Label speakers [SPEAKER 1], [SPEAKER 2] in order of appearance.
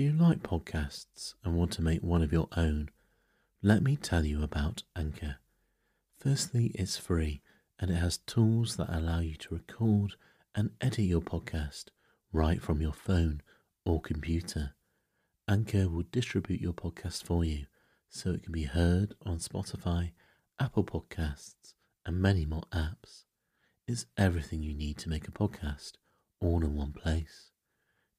[SPEAKER 1] Do you like podcasts and want to make one of your own? Let me tell you about Anchor. Firstly, it's free and it has tools that allow you to record and edit your podcast right from your phone or computer. Anchor will distribute your podcast for you so it can be heard on Spotify, Apple Podcasts, and many more apps. It's everything you need to make a podcast all in one place.